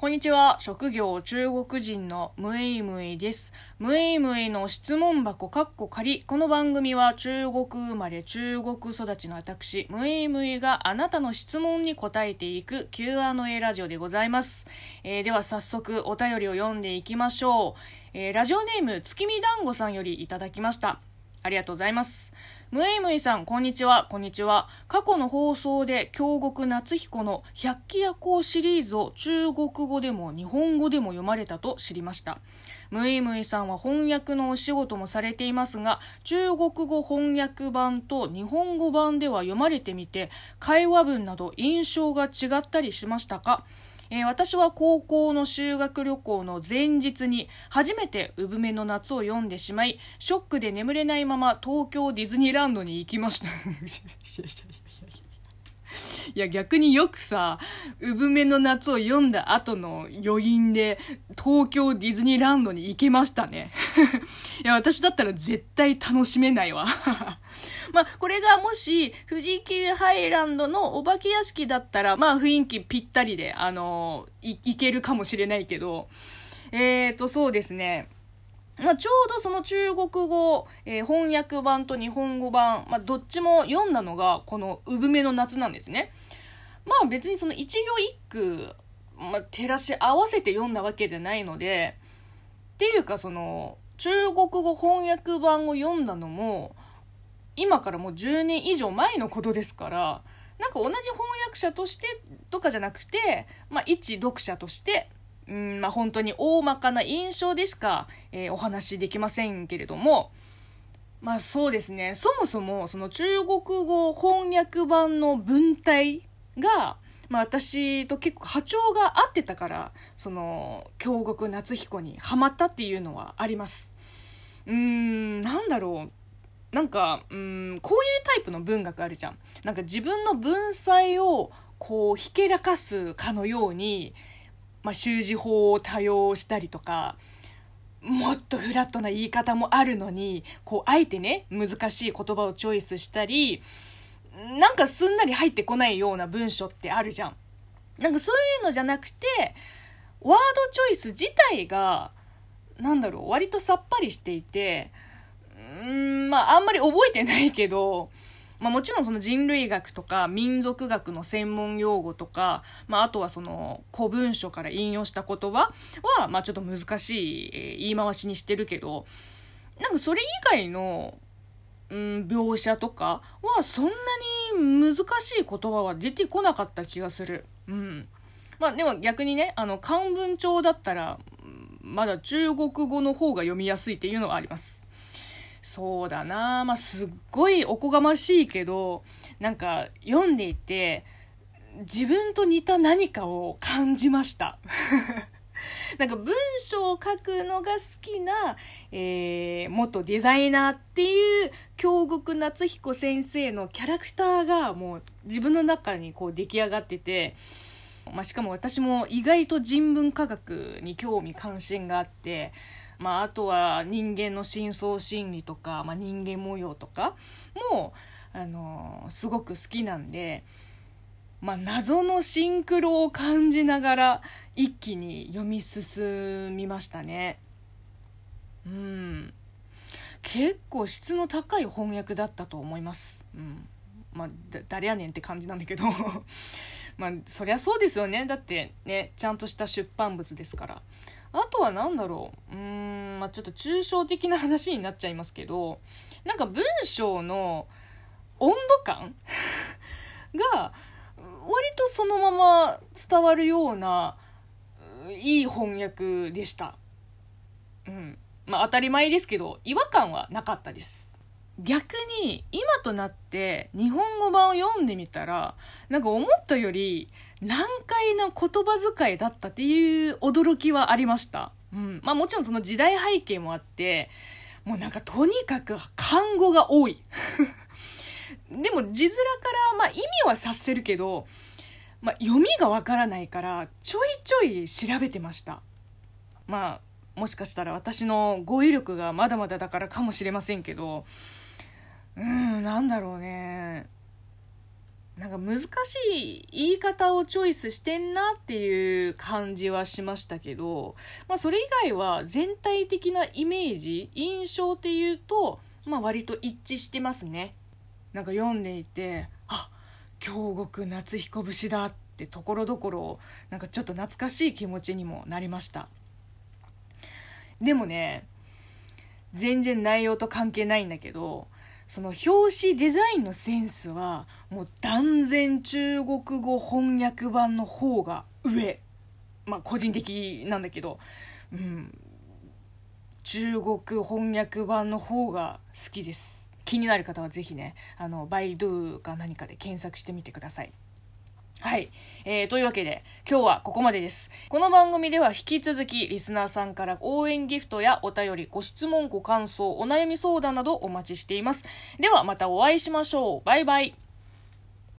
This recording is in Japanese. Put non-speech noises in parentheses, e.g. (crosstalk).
こんにちは。職業中国人のムイムイです。ムイムイの質問箱カッコ仮。この番組は中国生まれ中国育ちの私、ムイムイがあなたの質問に答えていく Q&A ラジオでございます。えー、では早速お便りを読んでいきましょう。えー、ラジオネーム月見団子さんよりいただきました。ありがとうございます。ムイムイさん、こんにちは、こんにちは。過去の放送で、京極夏彦の百鬼夜行シリーズを中国語でも日本語でも読まれたと知りました。ムイムイさんは翻訳のお仕事もされていますが、中国語翻訳版と日本語版では読まれてみて、会話文など印象が違ったりしましたか？えー、私は高校の修学旅行の前日に初めて産めの夏を読んでしまい、ショックで眠れないまま東京ディズニーランドに行きました。(laughs) (laughs) いや逆によくさ、産めの夏を読んだ後の余韻で東京ディズニーランドに行けましたね。(laughs) いや私だったら絶対楽しめないわ。(laughs) まあ、これがもし、富士急ハイランドのお化け屋敷だったら、まあ、雰囲気ぴったりで、あのい、いけるかもしれないけど、えーと、そうですね。まあ、ちょうどその中国語、えー、翻訳版と日本語版、まあ、どっちも読んだのが、この産めの夏なんですね。まあ別にその一行一句、まあ、照らし合わせて読んだわけじゃないので、っていうかその、中国語翻訳版を読んだのも、今からもう10年以上前のことですから、なんか同じ翻訳者としてとかじゃなくて、まあ、一読者として、うん、まあ、本当に大まかな印象でしか、えー、お話しできませんけれども、まあそうですね、そもそもその中国語翻訳版の文体が、まあ私と結構波長が合ってたから、その、京極夏彦にハマったっていうのはあります。うーん、なんだろう。なんか、うん、こういうタイプの文学あるじゃん。なんか自分の文才をこうひけらかすかのように、まあ、習字法を多用したりとか、もっとフラットな言い方もあるのに、こう、あえてね、難しい言葉をチョイスしたり、なんかすんなり入ってこないような文章ってあるじゃん。なんかそういうのじゃなくて、ワードチョイス自体が、なんだろう、割とさっぱりしていて、うん、まあ、あんまり覚えてないけど、まあもちろんその人類学とか民族学の専門用語とか、まああとはその古文書から引用した言葉は、まあちょっと難しい、言い回しにしてるけど、なんかそれ以外の、うん、描写とかはそんなに難しい言葉は出てこなかった気がする。うん。まあでも逆にね、あの漢文帳だったら、まだ中国語の方が読みやすいっていうのはあります。そうだな。まあすっごいおこがましいけどなんか読んでいて自分と似た何かを感じました。(laughs) なんか文章を書くのが好きな、えー、元デザイナーっていう京極夏彦先生のキャラクターがもう自分の中にこう出来上がってて、まあ、しかも私も意外と人文科学に興味関心があってまあ、あとは人間の深層心理とか、まあ、人間模様とかも、あのー、すごく好きなんで、まあ、謎のシンクロを感じながら一気に読み進みましたね。うん。結構質の高い翻訳だったと思います。うん。まあ、誰やねんって感じなんだけどまあ、そりゃそうですよね。だってね、ちゃんとした出版物ですから。あとは何だろう。うーん、まあ、ちょっと抽象的な話になっちゃいますけど、なんか文章の温度感 (laughs) が、割とそのまま伝わるような、いい翻訳でした。うん。まあ当たり前ですけど、違和感はなかったです。逆に今となって日本語版を読んでみたらなんか思ったより難解な言葉遣いだったっていう驚きはありました。うん。まあもちろんその時代背景もあって、もうなんかとにかく漢語が多い。(laughs) でも字面からまあ意味は察せるけど、まあ読みがわからないからちょいちょい調べてました。まあもしかしたら私の語彙力がまだまだだからかもしれませんけど、うん、なんだろうね。なんか難しい言い方をチョイスしてんなっていう感じはしましたけど、まあそれ以外は全体的なイメージ、印象っていうと、まあ割と一致してますね。なんか読んでいて、あ、京極夏彦節だってところどころ、なんかちょっと懐かしい気持ちにもなりました。でもね、全然内容と関係ないんだけど、その表紙デザインのセンスはもう断然中国語翻訳版の方が上。まあ個人的なんだけど。うん。中国翻訳版の方が好きです。気になる方は是非ねあのバイドゥか何かで検索してみてください。はい。えー、というわけで、今日はここまでです。この番組では引き続き、リスナーさんから応援ギフトやお便り、ご質問、ご感想、お悩み相談などお待ちしています。ではまたお会いしましょう。バイバイ。